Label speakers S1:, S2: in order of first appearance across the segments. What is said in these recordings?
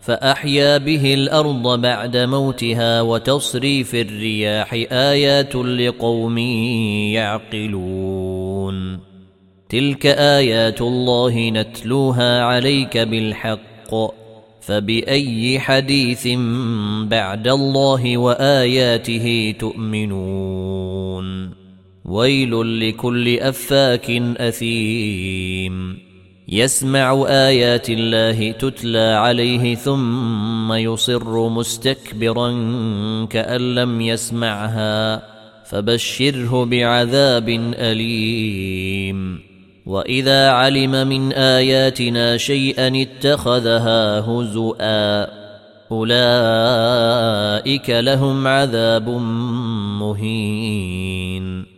S1: فأحيا به الأرض بعد موتها وتصريف الرياح آيات لقوم يعقلون. تلك آيات الله نتلوها عليك بالحق فبأي حديث بعد الله وآياته تؤمنون. ويل لكل أفاك أثيم. يسمع آيات الله تتلى عليه ثم يصر مستكبرا كأن لم يسمعها فبشره بعذاب أليم. وإذا علم من آياتنا شيئا اتخذها هزؤا أولئك لهم عذاب مهين.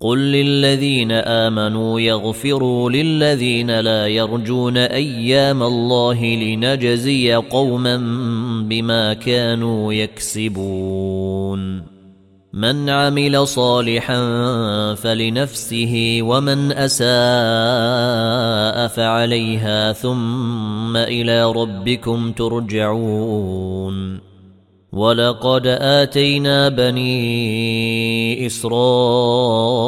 S1: قل للذين امنوا يغفروا للذين لا يرجون أيام الله لنجزي قوما بما كانوا يكسبون من عمل صالحا فلنفسه ومن اساء فعليها ثم إلى ربكم ترجعون ولقد اتينا بني اسرائيل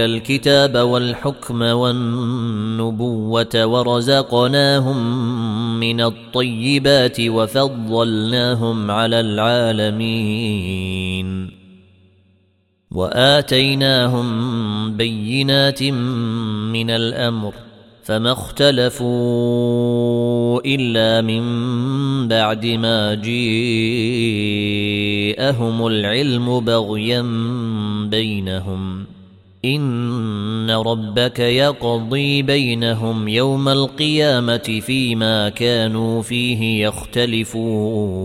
S1: الكتاب والحكم والنبوه ورزقناهم من الطيبات وفضلناهم على العالمين واتيناهم بينات من الامر فما اختلفوا إلا من بعد ما جيءهم العلم بغيا بينهم. إن ربك يقضي بينهم يوم القيامة فيما كانوا فيه يختلفون.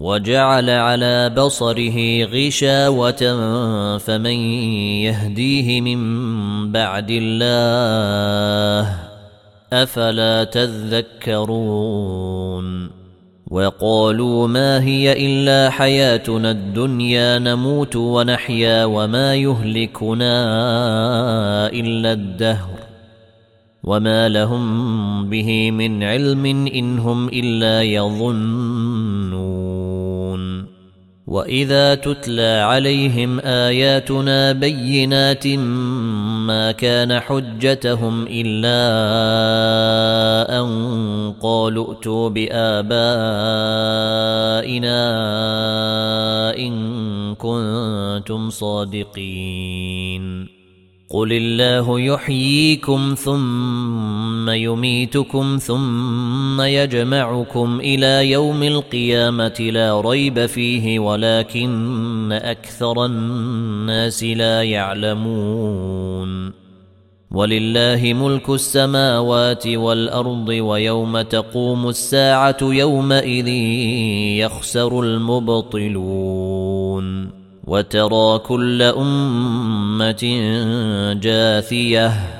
S1: وجعل على بصره غشاوة فمن يهديه من بعد الله أفلا تذكرون وقالوا ما هي إلا حياتنا الدنيا نموت ونحيا وما يهلكنا إلا الدهر وما لهم به من علم إن هم إلا يظنون وإذا تتلى عليهم آياتنا بينات ما كان حجتهم إلا أن قالوا ائتوا بآبائنا إن كنتم صادقين قل الله يحييكم ثم يميتكم ثم يجمعكم إلى يوم القيامة لا ريب فيه ولكن أكثر الناس لا يعلمون. ولله ملك السماوات والأرض ويوم تقوم الساعة يومئذ يخسر المبطلون. وترى كل أمة جاثية.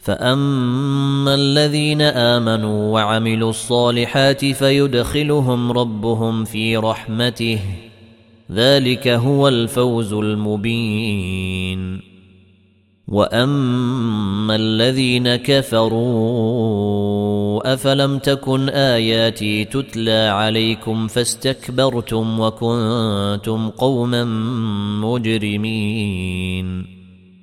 S1: فاما الذين امنوا وعملوا الصالحات فيدخلهم ربهم في رحمته ذلك هو الفوز المبين واما الذين كفروا افلم تكن اياتي تتلى عليكم فاستكبرتم وكنتم قوما مجرمين